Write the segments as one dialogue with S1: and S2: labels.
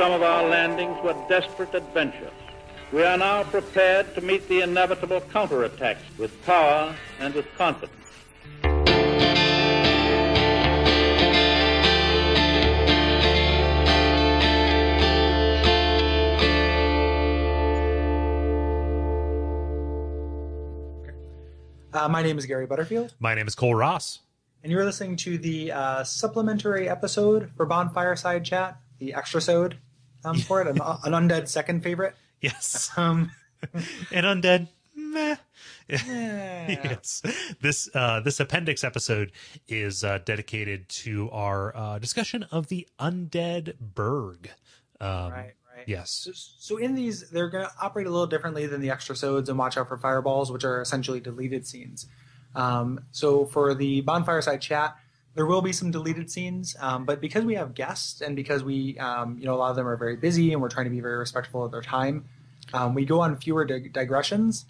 S1: some of our landings were desperate adventures. We are now prepared to meet the inevitable counterattacks with power and with confidence.
S2: Uh, my name is Gary Butterfield,
S3: My name is Kole Ross.
S2: and you're listening to the uh, supplementary episode for Bonfireside Chat, the extra sode um, for it, an, an undead second favorite.
S3: Yes.
S2: Um,
S3: and undead. Meh.
S2: yeah.
S3: yes. This uh, this appendix episode is uh, dedicated to our uh, discussion of the undead Burg. Um,
S2: Right, right.
S3: Yes.
S2: So, so in these, they're going to operate a little differently than the extra sodes and watch out for fireballs, which are essentially deleted scenes. Um, so for the bonfireside chat, there will be some deleted scenes, um, but because we have guests and because we, um, you know, a lot of them are very busy and we're trying to be very respectful of their time, um, we go on fewer dig- digressions,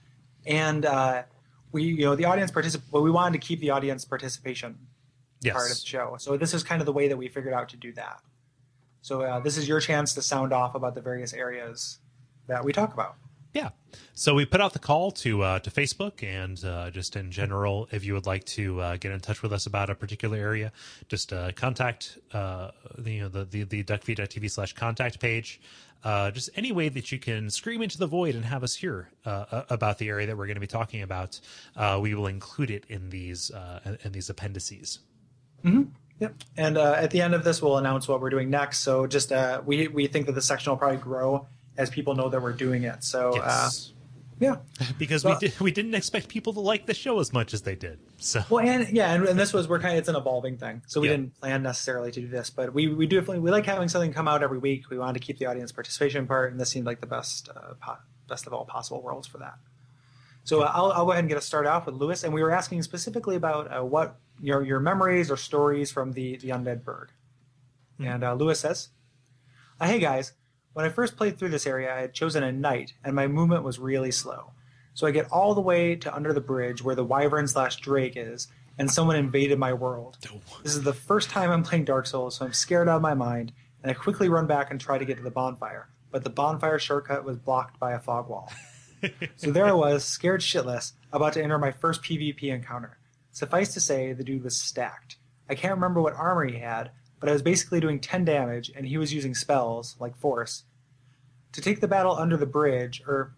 S2: and uh, we, you know, the audience particip. But we wanted to keep the audience participation
S3: Yes.
S2: part of the show. So this is kind of the way that we figured out to do that. So uh, this is your chance to sound off about the various areas that we talk about.
S3: So we put out the call to uh, to Facebook and uh, just in general, if you would like to uh, get in touch with us about a particular area, just uh, contact uh, the, you know the the, the duckfeed.tv slash contact page. Uh, just any way that you can scream into the void and have us hear about the area that we're going to be talking about, we will include it in these in these appendices.
S2: Yep. And at the end of this, we'll announce what we're doing next. So just we we think that the section will probably grow as people know that we're doing it. So uh, yeah.
S3: because
S2: well-
S3: we did, we didn't expect people to like the show as much as they did. So
S2: Well, and yeah, and, and this was we're kind of it's an evolving thing. So we
S3: Yeah.
S2: didn't plan necessarily to do this, but we we definitely we like having something come out every week. We wanted to keep the audience participation part, and this seemed like the best uh, po- best of all possible worlds for that. So uh, I'll, I'll go ahead and get us started off with Lewis, and we were asking specifically about uh, what your your memories or stories from the the undead Burg. And uh, Lewis says, uh, "Hey guys, when I first played through this area, I had chosen a knight, and my movement was really slow. So I get all the way to under the bridge where the wyvern slash drake is, and someone invaded my world. This is the first time I'm playing Dark Souls, so I'm scared out of my mind, and I quickly run back and try to get to the bonfire. But the bonfire shortcut was blocked by a fog wall. so there I was, scared shitless, about to enter my first PvP encounter. Suffice to say, the dude was stacked. I can't remember what armor he had, but I was basically doing 10 damage, and he was using spells, like Force. To take the battle under the bridge, or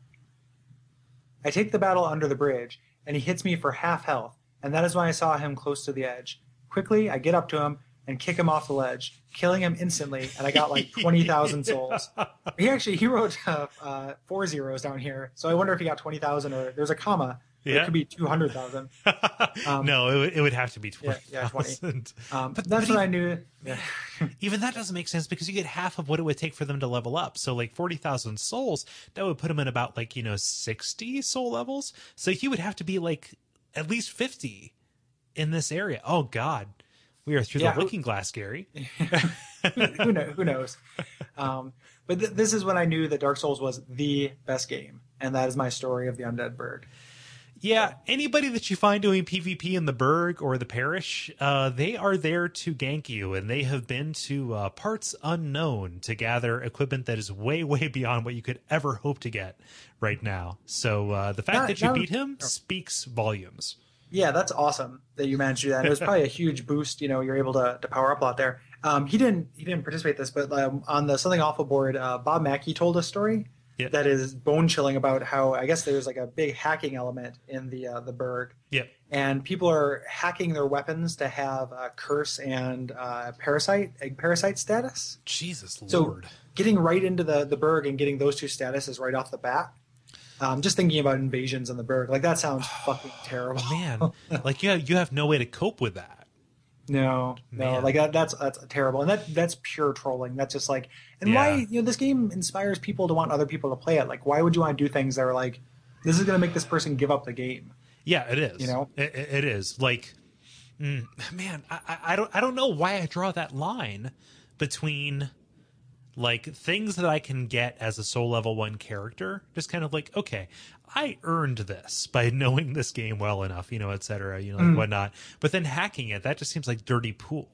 S2: I take the battle under the bridge, and he hits me for half health, and that is when I saw him close to the edge. Quickly, I get up to him and kick him off the ledge, killing him instantly, and I got like 20,000 souls. He actually, he wrote uh, uh, four zeros down here, so I wonder if he got 20,000 or there's a comma.
S3: Yeah.
S2: It could be 200,000. Um,
S3: no, it, would- it would have to be
S2: Yeah,
S3: twenty.
S2: yeah, 20.
S3: 20.
S2: Um,
S3: But-
S2: that's
S3: but
S2: when
S3: he-
S2: I knew. Yeah.
S3: Even that doesn't make sense because you get half of what it would take for them to level up. So like 40,000 souls, that would put them in about like, you know, 60 soul levels. So he would have to be like at least 50 in this area. Oh God. We are through
S2: Yeah.
S3: the looking glass, Gary.
S2: who, know, who knows? Um, but th- this is when I knew that Dark Souls was the best game, and that is my story of the Undead Burg.
S3: Yeah, anybody that you find doing PvP in the Burg or the Parish, uh, they are there to gank you, and they have been to uh, parts unknown to gather equipment that is way, way beyond what you could ever hope to get right now. So uh, the fact
S2: That-
S3: that you
S2: that was-
S3: beat him speaks volumes.
S2: Yeah, that's awesome that you managed to do that. It was probably a huge boost. You know, you're able to, to power up a lot there. Um, he didn't he didn't participate in this, but um, on the Something Awful board, uh, Bob Mackey told a story
S3: Yeah.
S2: that is bone chilling about how I guess there's like a big hacking element in the uh, the Burg,
S3: Yep.
S2: and people are hacking their weapons to have uh, curse and uh, parasite egg parasite status.
S3: Jesus
S2: So
S3: Lord.
S2: getting right into the the Burg and getting those two statuses right off the bat. Um, just thinking about invasions on the Burg, like that sounds fucking terrible.
S3: Man, like you have, you have no way to cope with that.
S2: No, no, like that, that's that's terrible, and that that's pure trolling. That's just like, and why you know this game inspires people to want other people to play it. Like, why would you want to do things that are like, this is going to make this person give up the game?
S3: Yeah, it is.
S2: You know?
S3: it, it- is. Like, mm, man, I- I don't, I don't know why I draw that line between like things that I can get as a soul level one character. Just kind of like, okay, I earned this by knowing this game well enough, you know, et cetera, you know, like whatnot. But then hacking it, that just seems like dirty pool.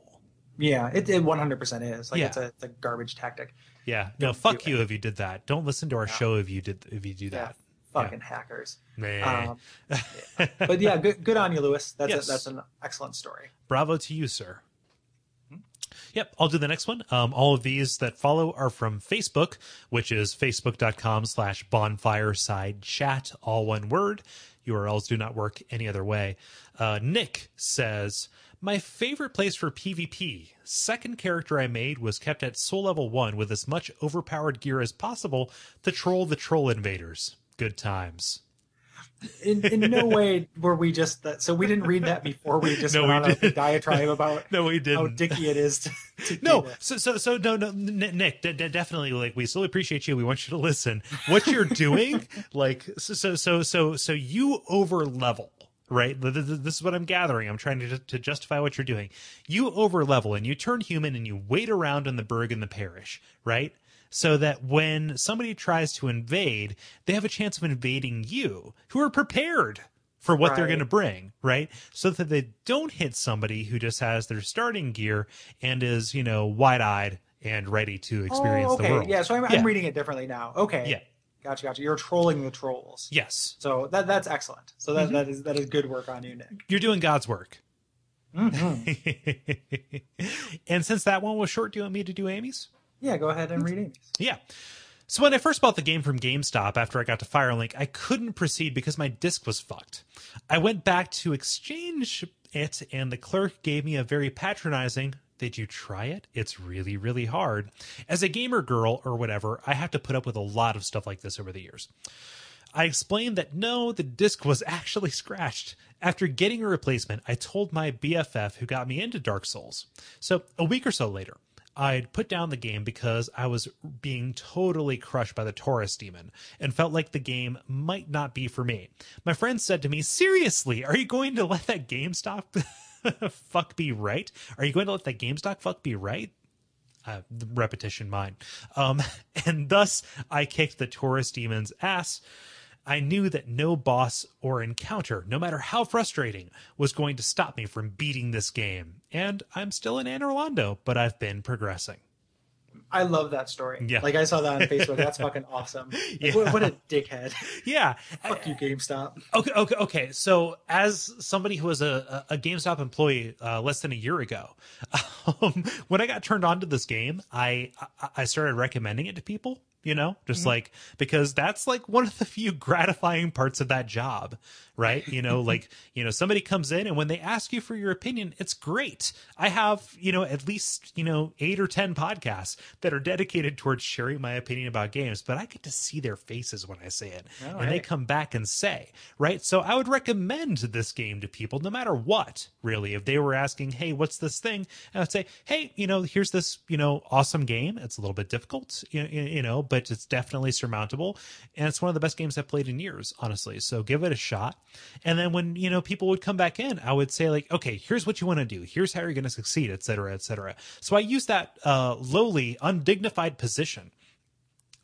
S2: Yeah, it, it 100% is. Like
S3: Yeah.
S2: it's, a, it's a garbage tactic.
S3: Yeah. No,
S2: Don't
S3: fuck you if you did that. Don't listen to our
S2: Yeah.
S3: show if you did if you do
S2: Yeah,
S3: that.
S2: fucking hackers.
S3: Meh.
S2: Um, but yeah, good, good on you, Lewis. That's
S3: Yes.
S2: a, that's an excellent story.
S3: Bravo to you, sir. Yep, I'll do the next one. Um, all of these that follow are from Facebook, which is facebook.com slash bonfireside chat, all one word. URLs do not work any other way. Uh, Nick says, My favorite place for PvP. Second character I made was kept at soul level 1 with as much overpowered gear as possible to troll the troll invaders. Good times.
S2: In, in no way were we just that. So we didn't read that before we just
S3: No,
S2: went
S3: we
S2: on
S3: didn't.
S2: diatribe about
S3: No, we didn't.
S2: how dicky it is to, to
S3: No, so so so no no Nick, de- de- definitely like we still appreciate you. We want you to listen. What you're doing, like so so so so so you over level. Right, Th- th- th- this is what I'm gathering. I'm trying to to justify what you're doing. You over level and you turn human and you wait around in the burg and the parish, right? So that when somebody tries to invade, they have a chance of invading you, who are prepared for what they're going to bring, right? So that they don't hit somebody who just has their starting gear and is, you know, wide eyed and ready to experience
S2: oh, okay.
S3: the world.
S2: Yeah, so I'm,
S3: Yeah.
S2: I'm reading it differently now. Okay.
S3: Yeah.
S2: Gotcha, gotcha. You're trolling the trolls.
S3: Yes.
S2: So that that's excellent. So
S3: Mm-hmm.
S2: that, that is that is good work on you, Nick.
S3: You're doing God's work.
S2: Mhm.
S3: and since that one was short, do you want me to do Amy's?
S2: Yeah, go ahead and read Amy's.
S3: Yeah. So when I first bought the game from GameStop after I got to Firelink, I couldn't proceed because my disc was fucked. I went back to exchange it and the clerk gave me a very patronizing, did you try it? It's really, really hard. As a gamer girl or whatever, I have to put up with a lot of stuff like this over the years. I explained that no, the disc was actually scratched. After getting a replacement, I told my BFF who got me into Dark Souls. So a week or so later, I'd put down the game because I was being totally crushed by the Taurus demon and felt like the game might not be for me. My friend said to me, Seriously, are you going to let that GameStop fuck be right? Are you going to let that GameStop fuck be right? uh, repetition mine. Um, and thus I kicked the Taurus demon's ass. I knew that no boss or encounter, no matter how frustrating, was going to stop me from beating this game. And I'm still in Anor Londo, but I've been progressing.
S2: I love that story.
S3: Yeah.
S2: Like I saw that on Facebook. That's fucking awesome. Like,
S3: Yeah.
S2: what, what a dickhead.
S3: Yeah.
S2: Fuck you, GameStop.
S3: Okay, okay, okay. So, as somebody who was a, a GameStop employee uh, less than a year ago, um, when I got turned on to this game, I I- I started recommending it to people. You know, just mm-hmm. like because that's like one of the few gratifying parts of that job, right? You know, like you know, somebody comes in and when they ask you for your opinion, it's great. I have you know at least you know eight or ten podcasts that are dedicated towards sharing my opinion about games, but I get to see their faces when I say it,
S2: Oh,
S3: and they come back and say, right? So I would recommend this game to people no matter what, really. If they were asking, hey, what's this thing? I would say, hey, you know, here's this, you know, awesome game. It's a little bit difficult, you- you know, but it's definitely surmountable. And it's one of the best games I've played in years, honestly. So give it a shot. And then when, you know, people would come back in, I would say, like, okay, here's what you want to do. Here's how you're going to succeed, et cetera, et cetera. So I use that uh, lowly, undignified position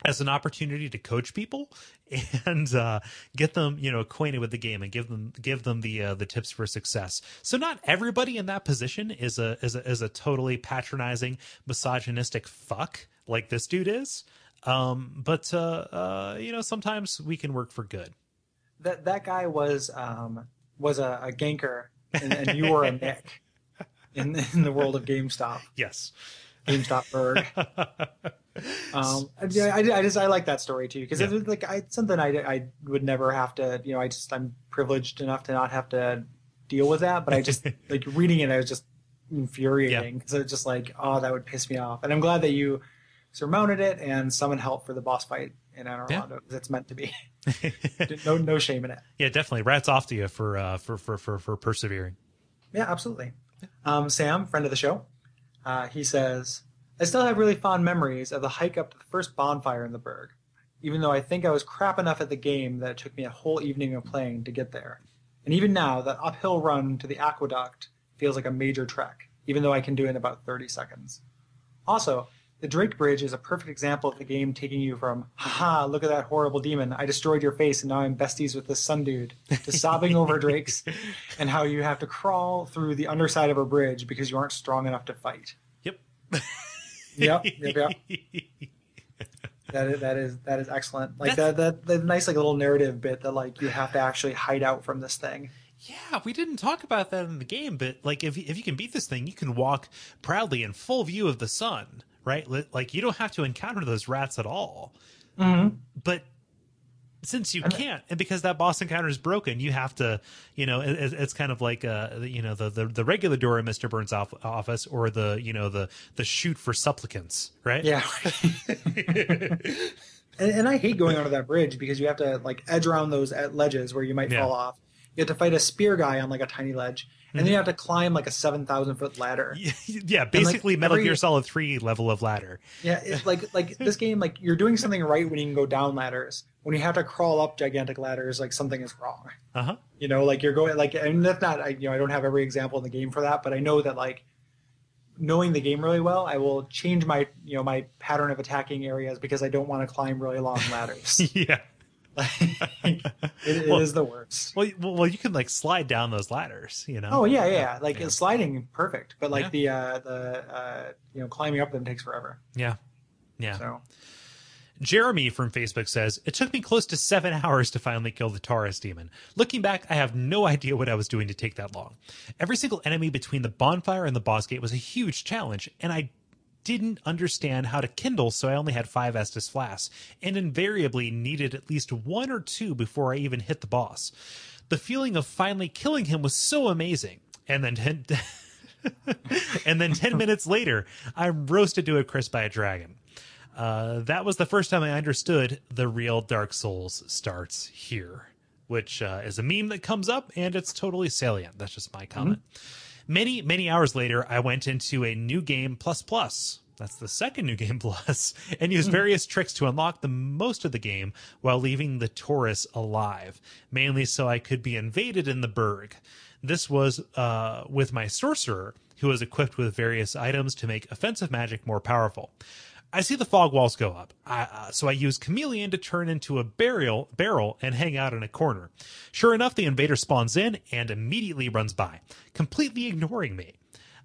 S3: as an opportunity to coach people and uh, get them, you know, acquainted with the game and give them give them the uh, the tips for success. So not everybody in that position is a is a is a totally patronizing, misogynistic fuck like this dude is. Um, but uh, uh, you know, sometimes we can work for good.
S2: That that guy was um was a, a ganker, and, and you were a Nick in in the world of GameStop.
S3: Yes.
S2: GameStop Burg. Um, yeah, I, I just I like that story too because
S3: Yeah.
S2: it's like I, it's something I, I would never have to you know I just I'm privileged enough to not have to deal with that but I just like reading it I was just infuriating because it's just like oh that would piss me off and I'm glad that you surmounted it and summoned help for the boss fight in Anne
S3: Yeah.
S2: Because it's meant to be no no shame in it
S3: yeah, definitely. Rats off to you for uh, for for for for persevering.
S2: Yeah, absolutely. Um, Sam, friend of the show, uh, he says, I still have really fond memories of the hike up to the first bonfire in the Burg, even though I think I was crap enough at the game that it took me a whole evening of playing to get there. And even now, that uphill run to the aqueduct feels like a major trek, even though I can do it in about 30 seconds. Also, the Drake Bridge is a perfect example of the game taking you from, haha, look at that horrible demon, I destroyed your face and now I'm besties with this sun dude, to sobbing over Drake's and how you have to crawl through the underside of a bridge because you aren't strong enough to fight. yep, yep, yep. That is that is that is excellent. Like that that the nice like little narrative bit that like you have to actually hide out from this thing.
S3: Yeah, we didn't talk about that in the game, but like if if you can beat this thing, you can walk proudly in full view of the sun, right? Like you don't have to encounter those rats at all.
S2: Mm-hmm.
S3: But since you can't, and because that boss encounter is broken, you have to, you know, it, it's kind of like, uh, you know, the, the, the regular door in Mr. Burns' office or the, you know, the, the chute for supplicants, right?
S2: Yeah. and, and, I hate going onto that bridge because you have to like edge around those ledges where you might yeah. fall off. You have to fight a spear guy on like a tiny ledge, and mm-hmm. then you have to climb like a seven thousand foot ladder.
S3: Yeah, basically like, Metal every, Gear Solid Three level of ladder.
S2: Yeah, it's like like this game, like you're doing something right when you can go down ladders. When you have to crawl up gigantic ladders, like something is wrong.
S3: Uh huh.
S2: You know, like you're going like, and that's not. I, you know, I don't have every example in the game for that, but I know that like knowing the game really well, I will change my you know my pattern of attacking areas because I don't want to climb really long ladders.
S3: yeah.
S2: it, it well, is the worst.
S3: Well, well, you can like slide down those ladders, you know.
S2: Oh yeah, yeah. Like yeah. sliding, perfect. But like yeah. the uh, the uh, you know climbing up them takes forever.
S3: Yeah, yeah.
S2: So.
S3: Jeremy from Facebook says, It took me close to seven hours to finally kill the Taurus demon. Looking back, I have no idea what I was doing to take that long. Every single enemy between the bonfire and the boss gate was a huge challenge, and I didn't understand how to kindle, so I only had five Estus flasks, and invariably needed at least one or two before I even hit the boss. The feeling of finally killing him was so amazing. And then 10, and then 10 minutes later, I'm roasted to a crisp by a dragon. Uh, that was the first time I understood the real Dark Souls starts here, which uh, is a meme that comes up and it's totally salient. That's just my comment. Mm-hmm. Many, many hours later, I went into a new game plus plus. That's the second new game plus, and used hmm. various tricks to unlock the most of the game while leaving the Taurus alive, mainly so I could be invaded in the Burg. This was uh, with my sorcerer, who was equipped with various items to make offensive magic more powerful. I see the fog walls go up, I, uh, so I use Chameleon to turn into a burial barrel and hang out in a corner. Sure enough, the invader spawns in and immediately runs by, completely ignoring me.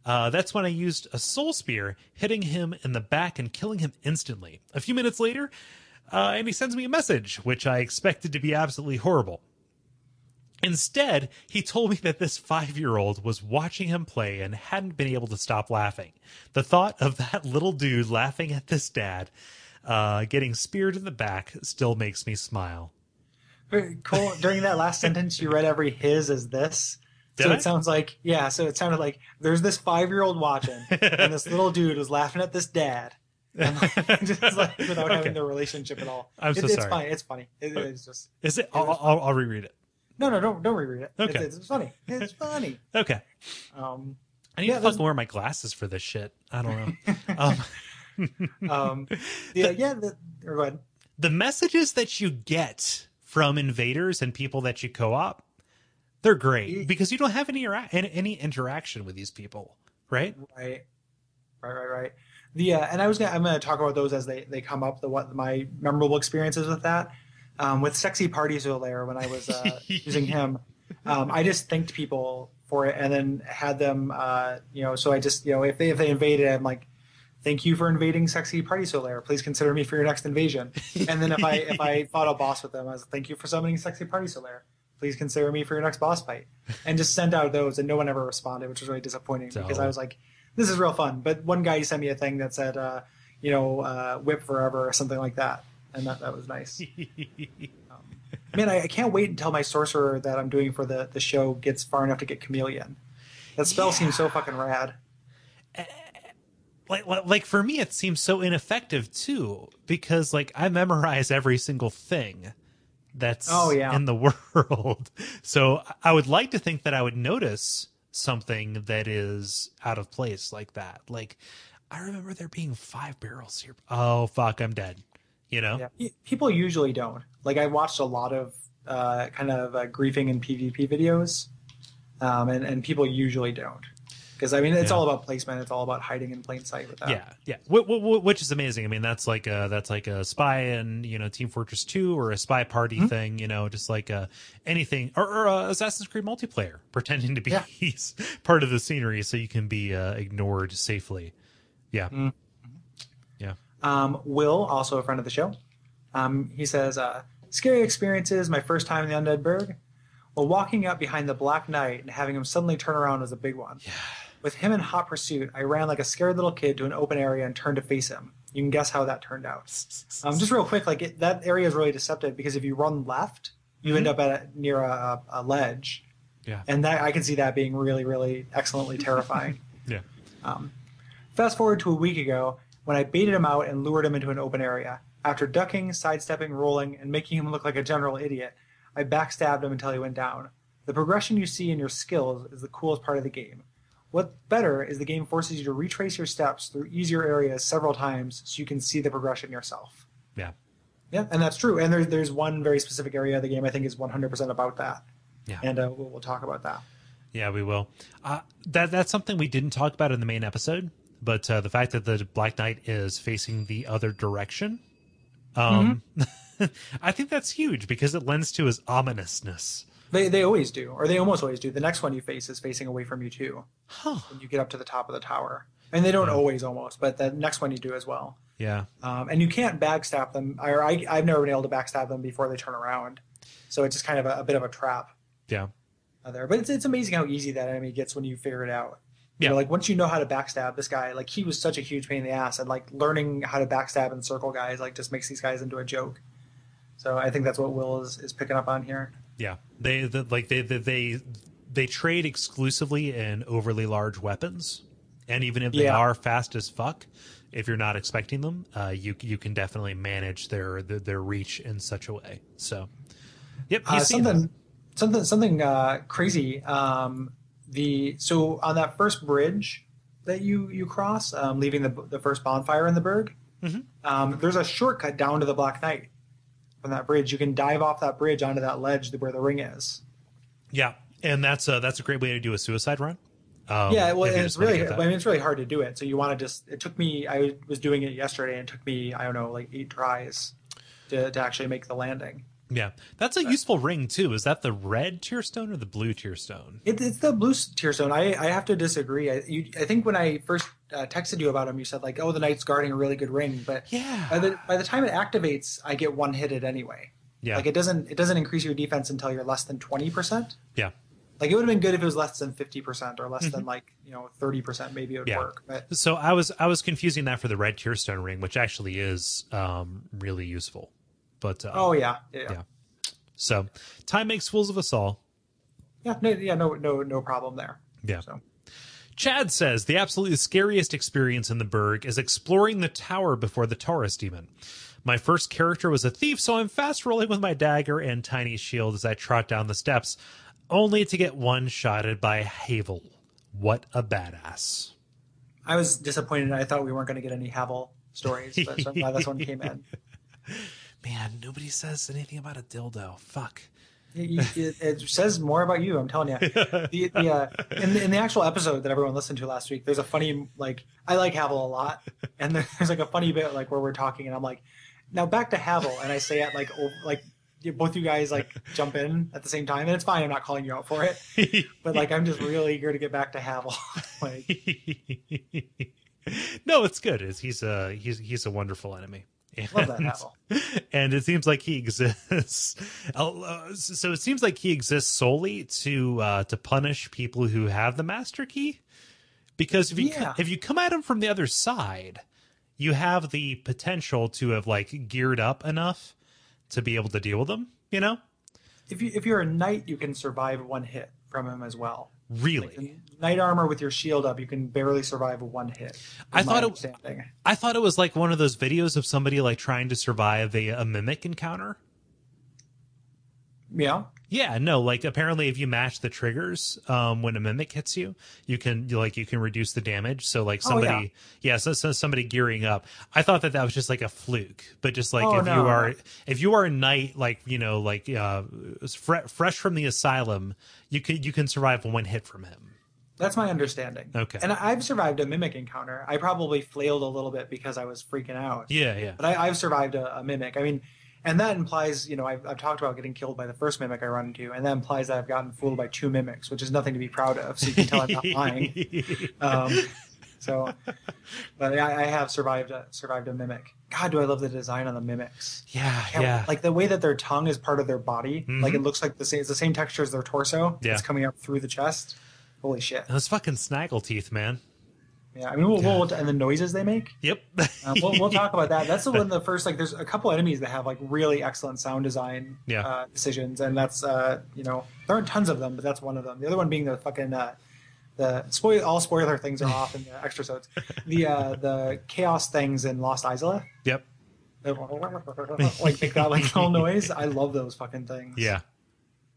S3: Uh, that's when I used a soul spear, hitting him in the back and killing him instantly. A few minutes later, uh, and he sends me a message, which I expected to be absolutely horrible. Instead, he told me that this five year old was watching him play and hadn't been able to stop laughing. The thought of that little dude laughing at this dad, uh, getting speared in the back, still makes me smile.
S2: Cool. During that last sentence, you read every his as this. Did so I? it sounds like, yeah, so it sounded like there's this five year old watching, and this little dude was laughing at this dad. Like, just like without okay. having the relationship at all.
S3: I'm so
S2: it,
S3: sorry.
S2: It's fine. It's funny. It, it's just.
S3: Is it? I'll, I'll, I'll reread it.
S2: No, no, don't don't reread it.
S3: Okay,
S2: it's, it's funny. It's funny.
S3: okay.
S2: Um,
S3: I need yeah, to fucking wear my glasses for this shit. I don't know.
S2: um, um, yeah, yeah. The, go ahead.
S3: The messages that you get from invaders and people that you co-op, they're great because you don't have any any interaction with these people, right?
S2: Right, right, right, right. The uh, and I was gonna I'm gonna talk about those as they they come up. The what my memorable experiences with that um, with Sexy Party Solaire when I was uh, using him. Um, I just thanked people for it and then had them, uh, you know, so I just, you know, if they, if they invaded, I'm like, thank you for invading Sexy Party Solaire. Please consider me for your next invasion. And then if I, if I fought a boss with them, I was like, thank you for summoning Sexy Party Solaire. Please consider me for your next boss fight. And just sent out those and no one ever responded, which was really disappointing so. because I was like, this is real fun. But one guy sent me a thing that said, uh, you know, uh, whip forever or something like that and that, that was nice. um, man, I, I, can't wait until my sorcerer that I'm doing for the, the show gets far enough to get chameleon. That spell yeah. seems so fucking rad.
S3: Uh, like, like for me, it seems so ineffective too because like I memorize every single thing that's
S2: oh, yeah.
S3: in the world. So I would like to think that I would notice something that is out of place like that. Like I remember there being five barrels here. Oh fuck, I'm dead you know
S2: yeah. people usually don't like i watched a lot of uh, kind of uh, griefing and pvp videos um, and, and people usually don't because i mean it's yeah. all about placement it's all about hiding in plain sight with that
S3: yeah yeah w- w- which is amazing i mean that's like a that's like a spy and you know team fortress 2 or a spy party mm-hmm. thing you know just like uh, anything or, or uh, assassin's creed multiplayer pretending to be yeah. part of the scenery so you can be uh, ignored safely Yeah.
S2: Mm. Um, Will, also a friend of the show, um, he says, uh, "Scary experiences. My first time in the Undead Burg. Well, walking up behind the Black Knight and having him suddenly turn around was a big one.
S3: Yeah.
S2: With him in hot pursuit, I ran like a scared little kid to an open area and turned to face him. You can guess how that turned out. Um, just real quick, like it, that area is really deceptive because if you run left, you end up at a, near a, a ledge,
S3: Yeah.
S2: and that I can see that being really, really excellently terrifying.
S3: Yeah.
S2: Um, fast forward to a week ago when I baited him out and lured him into an open area. After ducking, sidestepping, rolling, and making him look like a general idiot, I backstabbed him until he went down. The progression you see in your skills is the coolest part of the game. What's better is the game forces you to retrace your steps through easier areas several times so you can see the progression yourself.
S3: Yeah.
S2: Yeah, and that's true. And there's there's one very specific area of the game I think is 100% about that.
S3: Yeah.
S2: And uh, we'll, we'll talk about that.
S3: Yeah, we will. Uh, that that's something we didn't talk about in the main episode, but uh, the fact that the Black Knight is facing the other direction, um, I think that's huge because it lends to his ominousness.
S2: They they always do, or they almost always do. The next one you face is facing away from you too.
S3: Huh.
S2: when you get up to the top of the tower. And they don't always almost, but the next one you do as well.
S3: Yeah.
S2: Um, and you can't backstab them, or I, I've never been able to backstab them before they turn around. So it's just kind of a, a bit of a trap
S3: Yeah.
S2: uh, there. But it's, it's amazing how easy that enemy gets when you figure it out. You
S3: Yeah.
S2: know, like once you know how to backstab this guy, like he was such a huge pain in the ass, and like learning how to backstab and circle guys, like just makes these guys into a joke. So I think that's what Will is, is picking up on here.
S3: Yeah. They the, like they, they they they trade exclusively in overly large weapons, and even if they
S2: Yeah.
S3: are fast as fuck, if you're not expecting them, uh, you you can definitely manage their their, their reach in such a way. So, yep.
S2: Uh, something,
S3: that.
S2: something, something uh, crazy. Um, the so on that first bridge that you you cross, um, leaving the the first bonfire in the Burg,
S3: Mhm.
S2: um, there's a shortcut down to the Black Knight from that bridge. You can dive off that bridge onto that ledge where the ring is.
S3: Yeah, and that's a that's a great way to do a suicide run. Um,
S2: yeah, well, it's really. I mean, it's really hard to do it. So you want to just. It took me. I was doing it yesterday, and it took me. I don't know, like eight tries to to actually make the landing.
S3: Yeah, that's a useful ring too. Is that the red tear stone or the blue tear stone?
S2: It, it's the blue tear stone. I, I have to disagree. I, you, I think when I first uh, texted you about him, you said like, "Oh, the knight's guarding a really good ring," but
S3: Yeah.
S2: by the by the time it activates, I get one hit it anyway.
S3: Yeah,
S2: Like it doesn't it doesn't increase your defense until you're less than twenty percent.
S3: yeah.
S2: Like it would have been good if it was less than fifty percent or less than like you know thirty percent. Maybe it would
S3: Mm-hmm. Yeah.
S2: work. But
S3: So I was I was confusing that for the red tear stone ring, which actually is um, really useful. But uh,
S2: oh yeah, yeah, yeah.
S3: So time makes fools of us all.
S2: yeah, no, yeah, no, no, no problem there.
S3: Yeah.
S2: So
S3: Chad says the absolutely scariest experience in the Burg is exploring the tower before the Taurus demon. My first character was a thief, so I'm fast rolling with my dagger and tiny shield as I trot down the steps, only to get one shotted by Havel. What a badass.
S2: I was disappointed. I thought we weren't going to get any Havel stories, but so I'm glad this one came in.
S3: Man, nobody says anything about a dildo. Fuck.
S2: It, it, it says more about you. I'm telling you. The, the, uh, in, the, in the actual episode that everyone listened to last week, there's a funny like I like Havel a lot, and there's like a funny bit like where we're talking, and I'm like, now back to Havel, and I say it like like both you guys like jump in at the same time, and it's fine. I'm not calling you out for it, but like I'm just really eager to get back to Havel. like
S3: no, it's good. It's, he's a he's he's a wonderful enemy.
S2: love that
S3: And- and it seems like he exists. Uh, so it seems like he exists solely to uh, to punish people who have the master key. Because if you
S2: Yeah.
S3: if you come at him from the other side, you have the potential to have like geared up enough to be able to deal with them. You know,
S2: If you if you're a knight, you can survive one hit from him as well.
S3: Really.
S2: Knight armor with your shield up, you can barely survive a one hit.
S3: I thought it-. I thought it was like one of those videos of somebody like trying to survive a, a mimic encounter.
S2: Yeah.
S3: Yeah, no, like apparently if you match the triggers um when a mimic hits you, you can you, like you can reduce the damage. So like
S2: Oh,
S3: somebody yeah, so, so somebody gearing up. I thought that that was just like a fluke, but just like
S2: Oh,
S3: if you are if you are a knight like, you know, like uh fre- fresh from the asylum, you can you can survive one hit from him.
S2: That's my understanding.
S3: Okay.
S2: And I've survived a mimic encounter. I probably flailed a little bit because I was freaking out.
S3: Yeah, yeah.
S2: But I, I've survived a, a mimic. I mean, and that implies, you know, I've, I've talked about getting killed by the first mimic I run into, and that implies that I've gotten fooled by two mimics, which is nothing to be proud of. So you can tell I'm not lying. Um, So, but I, I have survived a, survived a mimic. God, do I love the design on the mimics?
S3: Yeah, yeah.
S2: Like the way that their tongue is part of their body. Like it looks like the same. It's the same texture as their torso.
S3: Yeah.
S2: It's coming up through the chest. Holy shit.
S3: Those fucking snaggle teeth, man.
S2: Yeah. I mean, we'll, we'll and the noises they make.
S3: Yep.
S2: Uh, we'll, we'll talk about that. That's the one of the first. Like, there's a couple enemies that have like really excellent sound design
S3: Yeah.
S2: uh, decisions, and that's uh, you know there aren't tons of them, but that's one of them. The other one being the fucking uh, the spoil all spoiler things are off in the extra sodes. The uh, the chaos things in Lost Izalith.
S3: yep.
S2: like make that like little noise. I love those fucking things.
S3: Yeah.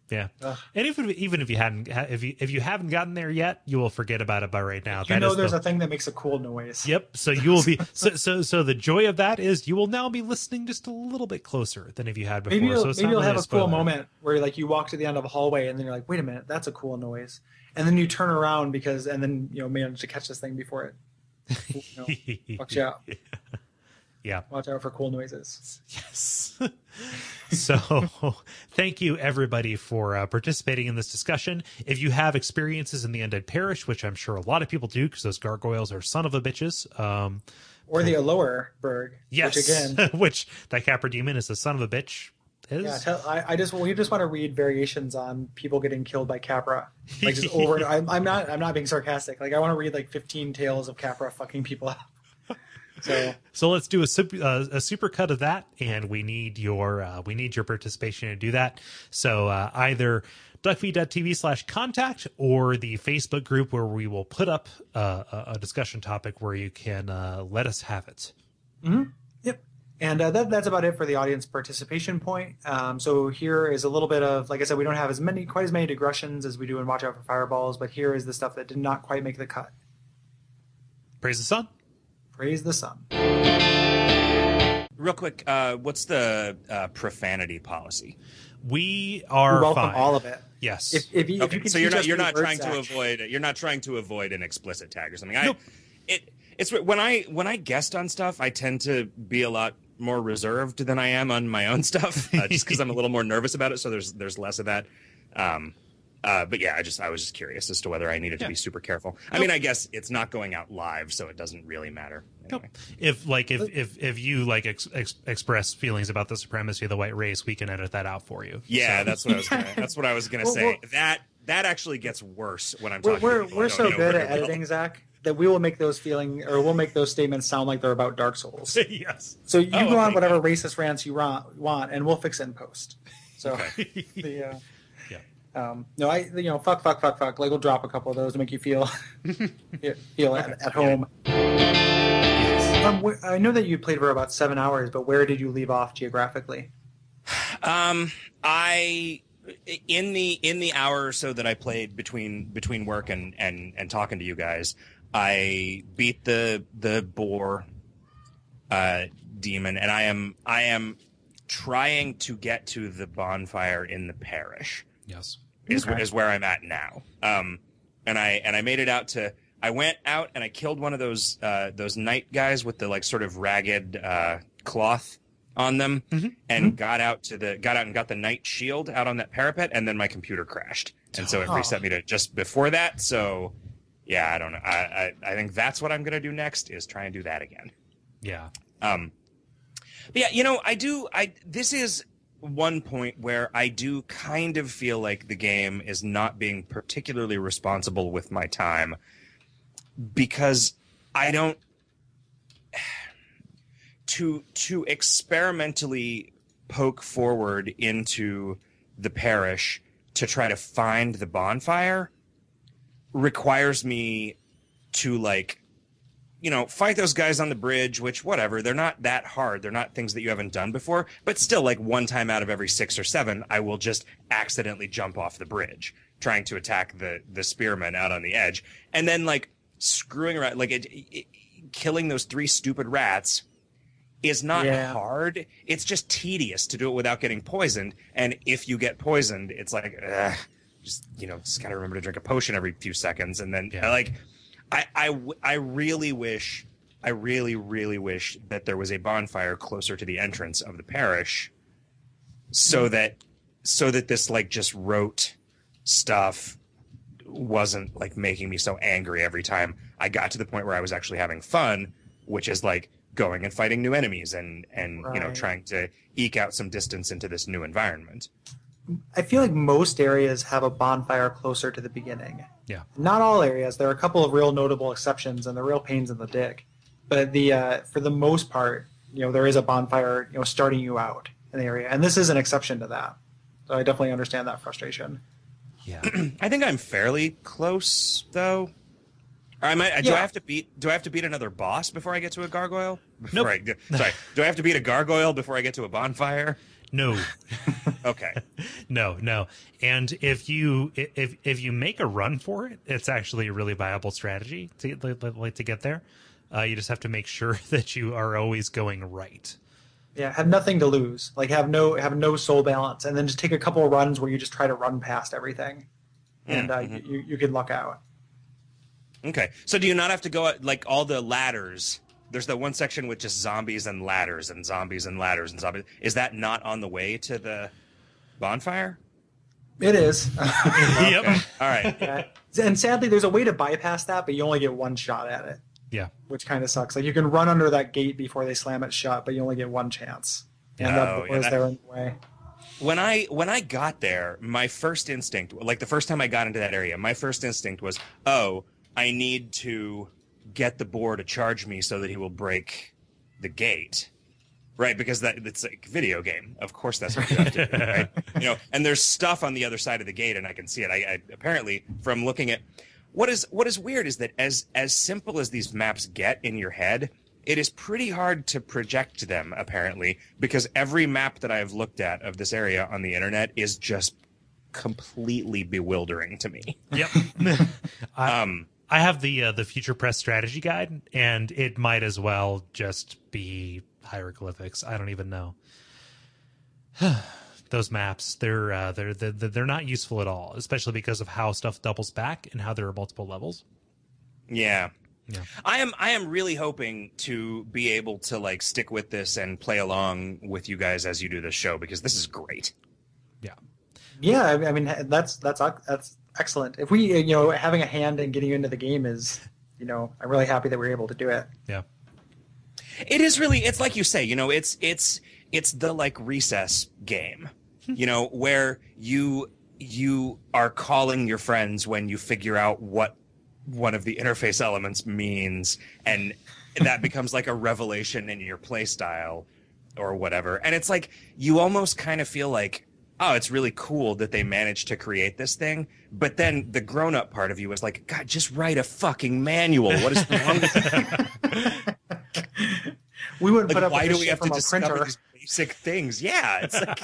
S3: Yeah.
S2: Ugh.
S3: And even even if you hadn't if you if you haven't gotten there yet, you will forget about it by right now.
S2: You
S3: That
S2: know, there's
S3: the-
S2: a thing that makes a cool noise.
S3: Yep. So you will be so so so the joy of that is you will now be listening just a little bit closer than if you had before.
S2: Maybe you'll,
S3: so
S2: maybe you'll
S3: really
S2: have a cool moment where like you walk to the end of a hallway and then you're like, wait a minute, that's a cool noise, and then you turn around because and then you know manage to catch this thing before it you know, fucks you out.
S3: Yeah.
S2: Watch out for cool noises.
S3: Yes. so, thank you everybody for uh, participating in this discussion. If you have experiences in the Undead Parish, which I'm sure a lot of people do, because those gargoyles are son of a bitches. Um,
S2: Or the lower burg.
S3: yes,
S2: Which again,
S3: which that Capra demon is a son of a bitch. Is
S2: yeah. Tell, I, I just we just want to read variations on people getting killed by Capra, like just over. I'm, I'm not I'm not being sarcastic. Like I want to read like 15 tales of Capra fucking people up. So
S3: So let's do a uh, a super cut of that, and we need your uh, we need your participation to do that. So uh, either duckfeed.tv slash contact or the Facebook group where we will put up uh, a, discussion topic where you can uh, let us have it.
S2: Yep. And uh, that, that's about it for the audience participation point. Um, so here is a little bit of, like I said, we don't have as many, quite as many digressions as we do in Watch Out for Fireballs, but here is the stuff that did not quite make the cut.
S3: Praise the sun.
S2: Praise the sun.
S4: Real quick, uh, what's the uh, profanity policy?
S3: We are
S2: We welcome
S3: fine.
S2: all of it.
S3: Yes.
S2: If, if, you, if
S4: Okay,
S2: you can
S4: so you're not you're not
S2: word
S4: trying to
S2: Zach.
S4: avoid you're not trying to avoid an explicit tag or something. I it it's when I when I guest on stuff, I tend to be a lot more reserved than I am on my own stuff, uh, just because I'm a little more nervous about it. So there's there's less of that. Um, uh, but yeah, I just I was just curious as to whether I needed to be super careful. I mean, I guess it's not going out live, so it doesn't really matter. Anyway.
S3: if like if if if you like ex- ex- express feelings about the supremacy of the white race, we can edit that out for you.
S4: Yeah, that's what I was gonna, that's what I was gonna
S2: Well,
S4: say.
S2: well-
S4: that that actually gets worse when I'm
S2: We're,
S4: talking.
S2: we're,
S4: to
S2: we're so good
S4: very
S2: at
S4: well.
S2: editing, Zach, that we will make those feeling, or we'll make those statements sound like they're about Dark Souls.
S3: yes.
S2: So you
S4: Oh,
S2: go on whatever racist rants you want, and we'll fix it in post. So the uh,
S3: Yeah.
S2: Um, no, I you know fuck fuck fuck fuck. Like we'll drop a couple of those to make you feel feel at, at home. Um, wh- I know that you played for about seven hours, but where did you leave off geographically?
S4: Um, I in the in the hour or so that I played between between work and and and talking to you guys, I beat the the boar uh demon, and I am I am trying to get to the bonfire in the parish.
S3: Yes.
S4: Is
S2: Okay.
S4: is where I'm at now. Um, and I and I made it out to. I went out and I killed one of those uh, those knight guys with the like sort of ragged uh, cloth on them, and got out to the got out and got the knight shield out on that parapet, and then my computer crashed, and so it
S2: Oh.
S4: reset me to just before that. So yeah, I don't know. I I, I think that's what I'm gonna do next is try and do that again.
S3: Yeah.
S4: Um, but yeah, you know, I do. I this is one point where I do kind of feel like the game is not being particularly responsible with my time because I don't to to experimentally poke forward into the parish to try to find the bonfire requires me to like you know, fight those guys on the bridge, which whatever, they're not that hard. They're not things that you haven't done before, but still like one time out of every 6 or 7, I will just accidentally jump off the bridge trying to attack the the spearmen out on the edge. And then like screwing around like it, it, killing those three stupid rats is not
S2: Yeah.
S4: hard. It's just tedious to do it without getting poisoned. And if you get poisoned, it's like ugh, just you know, just gotta remember to drink a potion every few seconds, and then
S3: Yeah.
S4: like I, I, I really wish, I really, really wish that there was a bonfire closer to the entrance of the parish, so that, so that this like just rote stuff wasn't like making me so angry every time I got to the point where I was actually having fun, which is like going and fighting new enemies and and you know trying to eke out some distance into this new environment.
S2: I feel like most areas have a bonfire closer to the beginning.
S3: Yeah.
S2: Not all areas. There are a couple of real notable exceptions, and they're real pains in the dick. But the uh, for the most part, you know, there is a bonfire, you know, starting you out in the area, and this is an exception to that. So I definitely understand that frustration.
S3: Yeah.
S4: I think I'm fairly close though. I might. Do I have to beat? Do I have to beat another boss before I get to a gargoyle? Before
S3: Nope.
S4: I sorry. Do I have to beat a gargoyle before I get to a bonfire?
S3: No.
S4: Okay.
S3: no, no. And if you if if you make a run for it, it's actually a really viable strategy to like, like to get there. Uh, you just have to make sure that you are always going right.
S2: Yeah, have nothing to lose. Like have no have no soul balance, and then just take a couple of runs where you just try to run past everything, and uh,
S4: Mhm.
S2: you you can luck out.
S4: Okay. So do you not have to go at, like all the ladders? There's the one section with just zombies and ladders and zombies and ladders and zombies. Is that not on the way to the bonfire?
S2: It is.
S3: Yep.
S4: Okay. All right.
S2: Yeah. And sadly, there's a way to bypass that, but you only get one shot at it,
S3: Yeah.
S2: which kind of sucks. Like you can run under that gate before they slam it shut, but you only get one chance. And
S4: Oh,
S2: that
S4: yeah,
S2: door is
S4: that-
S2: there in the way.
S4: when I when I got there, my first instinct, like the first time I got into that area, my first instinct was, "Oh, I need to get the boar to charge me so that he will break the gate." Right, because that it's like a video game. Of course, that's what you have to do, right? You know, and there's stuff on the other side of the gate, and I can see it. I, I apparently from looking at what is what is weird is that as as simple as these maps get in your head, it is pretty hard to project them apparently because every map that I've looked at of this area on the internet is just completely bewildering to me.
S3: Yep. I,
S4: Um,
S3: I have the uh, the future press strategy guide, and it might as well just be hieroglyphics. I don't even know. Those maps, they're, uh, they're they're they're not useful at all, especially because of how stuff doubles back and how there are multiple levels.
S4: yeah.
S3: Yeah.
S4: I am I am really hoping to be able to like stick with this and play along with you guys as you do this show because this is great.
S3: Yeah.
S2: Yeah, I I mean that's that's that's excellent. If we you know having a hand in getting you into the game is you know I'm really happy that we're able to do it.
S3: Yeah.
S4: It is really it's like you say, you know, it's it's it's the like recess game. Hmm. you know, where you you are calling your friends when you figure out what one of the interface elements means and that becomes like a revelation in your play style or whatever. And it's like you almost kind of feel like oh, it's really cool that they managed to create this thing. But then the grown up part of you is like, God, just write a fucking manual. What is wrong with you?
S2: We wouldn't
S4: Like,
S2: put up
S4: why do we
S2: shit
S4: have to
S2: from a
S4: discover
S2: printer.
S4: these basic things? Yeah, it's like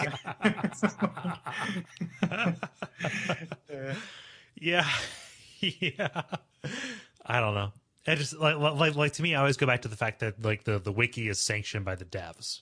S3: Yeah. yeah. I don't know. I just like, like like to me, I always go back to the fact that like the the wiki is sanctioned by the devs.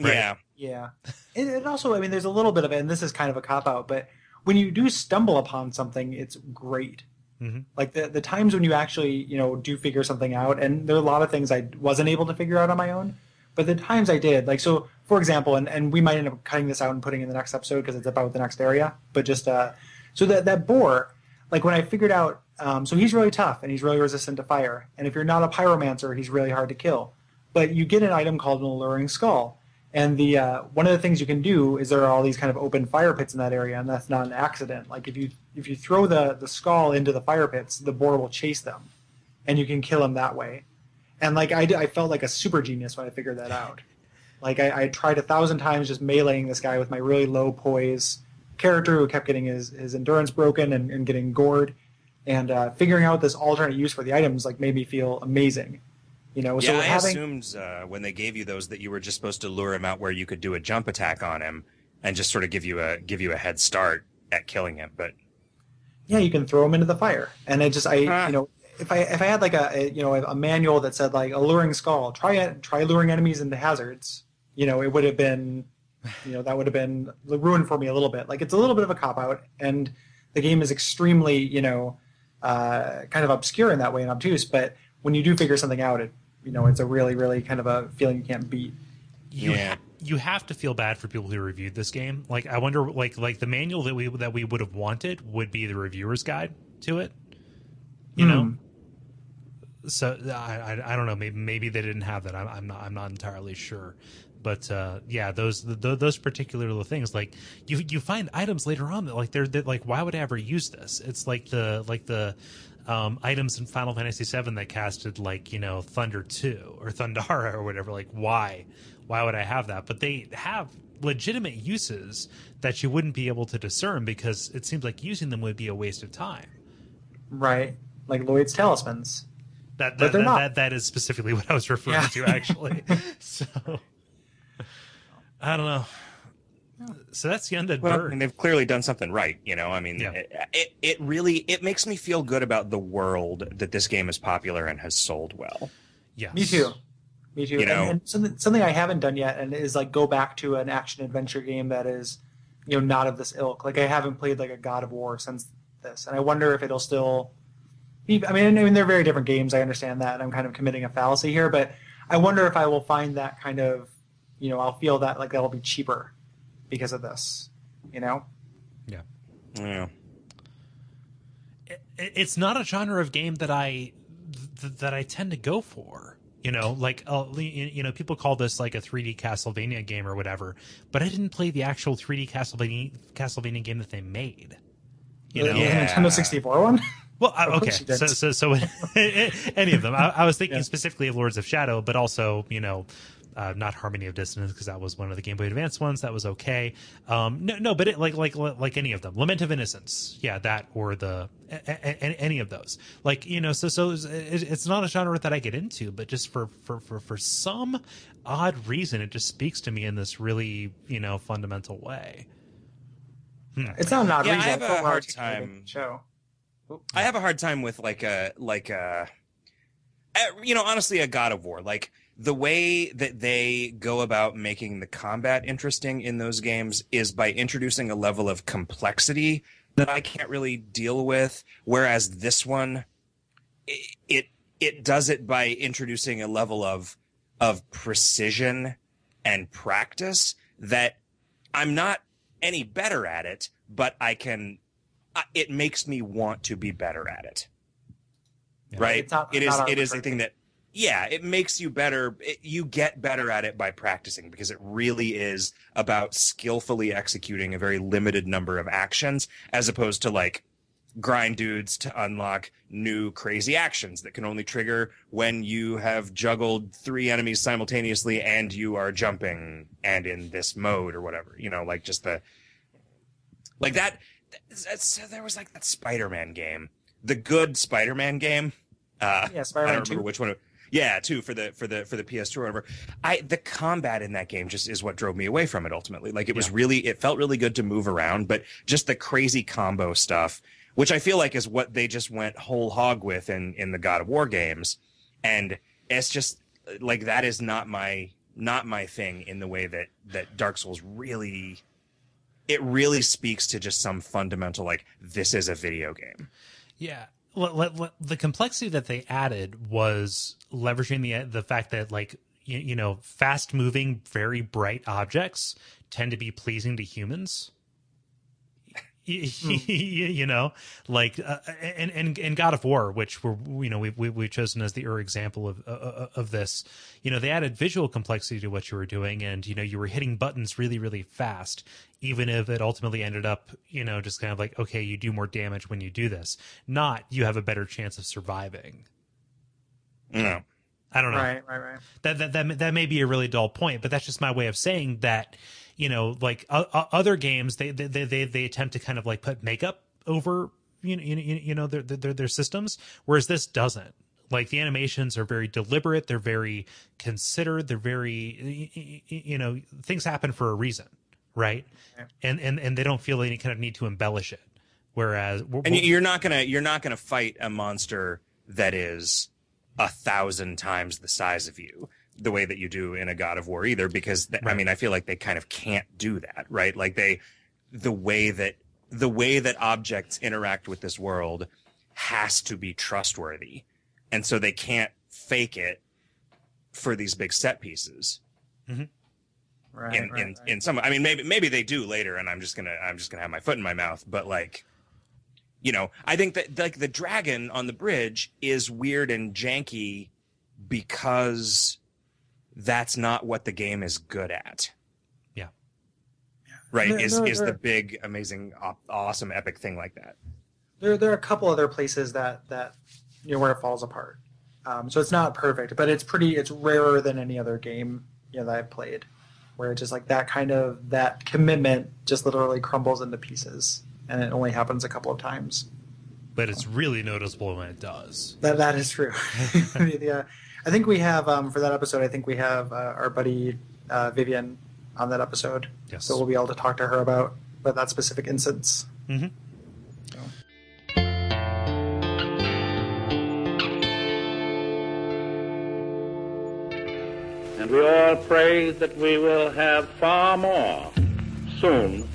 S3: Right.
S4: yeah,
S2: Yeah. It, it also, I mean, there's a little bit of it, and this is kind of a cop out, but when you do stumble upon something, it's great.
S3: Mhm.
S2: Like the, the times when you actually, you know, do figure something out, and there are a lot of things I wasn't able to figure out on my own, but the times I did, like, so for example, and, and we might end up cutting this out and putting in the next episode because it's about the next area, but just, uh, so that, that boar, like when I figured out, um, so he's really tough and he's really resistant to fire, and if you're not a pyromancer, he's really hard to kill. But you get an item called an alluring skull, and the uh, one of the things you can do is there are all these kind of open fire pits in that area, and that's not an accident. Like if you if you throw the the skull into the fire pits, the boar will chase them, and you can kill him that way. And like I, I felt like a super genius when I figured that out. Like I, I tried a thousand times just meleeing this guy with my really low poise character who kept getting his, his endurance broken and, and getting gored, and uh, figuring out this alternate use for the items like made me feel amazing. You know, so
S4: yeah. I
S2: having
S4: assumed uh, when they gave you those that you were just supposed to lure him out where you could do a jump attack on him and just sort of give you a give you a head start at killing him. But
S2: yeah, you can throw him into the fire. And I just, I,
S4: Ah.
S2: you know, if I if I had like a, a you know a manual that said like alluring skull, try it, try luring enemies into hazards, you know, it would have been, you know, that would have been ruined for me a little bit. Like it's a little bit of a cop out, and the game is extremely, you know, uh, kind of obscure in that way and obtuse. But when you do figure something out, it, you know, it's a really, really kind of a feeling you can't beat.
S3: you
S4: Yeah.
S3: you have to feel bad for people who reviewed this game. Like I wonder, like like the manual that we that we would have wanted would be the reviewer's guide to it. You know, so I, I, I don't know maybe maybe they didn't have that I'm, I'm not I'm not entirely sure but uh, yeah those the, those particular little things like you you find items later on that like they're, they're like why would I ever use this it's like the like the um, items in Final Fantasy VII that casted like you know Thunder two or Thundara or whatever like why why would I have that but they have legitimate uses that you wouldn't be able to discern because it seems like using them would be a waste of time
S2: Right. Like Lloyd's talismans.
S3: That that,
S2: they're
S3: that,
S2: not.
S3: that that is specifically what I was referring
S2: Yeah.
S3: to, actually. so I don't know. So that's the undead
S4: Well, I
S3: Burg.
S4: mean, they've clearly done something right. You know, I mean,
S3: Yeah.
S4: it, it it really it makes me feel good about the world that this game is popular and has sold well.
S3: Yeah,
S2: Me too. Me too.
S4: You know-
S2: and, and something, something I haven't done yet, and is like go back to an action adventure game that is, you know, not of this ilk. Like I haven't played like a God of War since this, and I wonder if it'll still. Be, I mean, I mean, they're very different games. I understand that, and I'm kind of committing a fallacy here, but I wonder if I will find that kind of, you know, I'll feel that like that'll be cheaper because of this. You know.
S4: Yeah.
S3: It, it's not a genre of game that I th- that I tend to go for. You know, like uh, you you know, people call this like a 3D Castlevania game or whatever, but I didn't play the actual 3D Castlevania Castlevania game that they made. You know,
S2: the
S4: Yeah.
S2: Nintendo 64 one.
S3: Well, I, okay.
S2: course you did.
S3: So, so, so any of them. I, I was thinking
S2: Yeah.
S3: specifically of Lords of Shadow, but also, you know, uh, not Harmony of Dissonance because that was one of the Game Boy Advance ones. That was okay. Um, no, no, but it, like, like, like any of them. Lament of Innocence, yeah, that or the a, a, a- any of those. Like, you know, so, so it's, it's not a genre that I get into, but just for, for, for, for some odd reason, it just speaks to me in this really, you know, fundamental way.
S2: It's not an odd
S4: Yeah, I have a
S2: what
S4: hard time-
S2: Show.
S4: I have a hard time with like a like a you know honestly a God of War like the way that they go about making the combat interesting in those games is by introducing a level of complexity that I can't really deal with whereas this one it it, it does it by introducing a level of of precision and practice that I'm not any better at it but I can it makes me want to be better at it. Right?
S2: It's not-
S4: it is
S2: not
S4: it is a thing that yeah, it makes you better. It, you get better at it by practicing because it really is about skillfully executing a very limited number of actions as opposed to like grind dudes to unlock new crazy actions that can only trigger when you have juggled three enemies simultaneously and you are jumping and in this mode or whatever. You know, like just the like that. That's, there was like that Spider-Man game, the good Spider-Man game. Uh,
S2: Yeah, Spider-Man
S4: don't remember
S2: 2.
S4: which one. it- Yeah, two for the for the for the PS2 or whatever. I the combat in that game just is what drove me away from it ultimately. Like it was
S3: Yeah.
S4: really it felt really good to move around, but just the crazy combo stuff, which I feel like is what they just went whole hog with in in the God of War games, and it's just like that is not my not my thing in the way that that Dark Souls really it really speaks to just some fundamental like this is a video game.
S3: Yeah. The complexity that they added was leveraging the the fact that like you, you know fast moving very bright objects tend to be pleasing to humans you know like uh, and and and God of War which were you know we we we've chosen as the Ur example of uh, of this you know they added visual complexity to what you were doing and you know you were hitting buttons really really fast even if it ultimately ended up you know just kind of like okay you do more damage when you do this not you have a better chance of surviving
S4: No.
S3: I don't know
S2: Right, right, right.
S3: that that that that may be a really dull point, but that's just my way of saying that. You know, like uh, uh, other games, they, they they they attempt to kind of like put makeup over you know you know, you know their their their systems, whereas this doesn't. Like the animations are very deliberate, they're very considered, they're very you know things happen for a reason, right? And and and they don't feel any kind of need to embellish it. Whereas,
S4: and you're not gonna you're not gonna fight a monster that is a thousand times the size of you the way that you do in a god of war either because th- i mean i feel like they kind of can't do that right? Like they the way that the way that objects interact with this world has to be trustworthy. And so they can't fake it for these big set pieces. Mm-hmm.
S2: Right,
S4: in,
S2: right,
S4: in,
S2: right.
S4: in some i mean maybe maybe they do later and i'm just gonna i'm just gonna have my foot in my mouth but like You know, I think that like the dragon on the bridge is weird and janky because that's not what the game is good at.
S3: Yeah.
S4: Right.
S2: No,
S4: is
S2: no,
S4: is the big, amazing, awesome, epic thing like that.
S2: There, there are a couple other places that that you know where it falls apart. Um, so it's not perfect, but it's pretty. It's rarer than any other game you know that I've played, where it's just like that kind of that commitment just literally crumbles into pieces, and it only happens a couple of times.
S3: But it's really noticeable when it does.
S2: That that is true. yeah, I think we have um, for that episode. I think we have uh, our buddy uh, Vivian on that episode,
S3: Yes.
S2: so we'll be able to talk to her about about that specific instance.
S3: Mm-hmm.
S1: And we all pray that we will have far more soon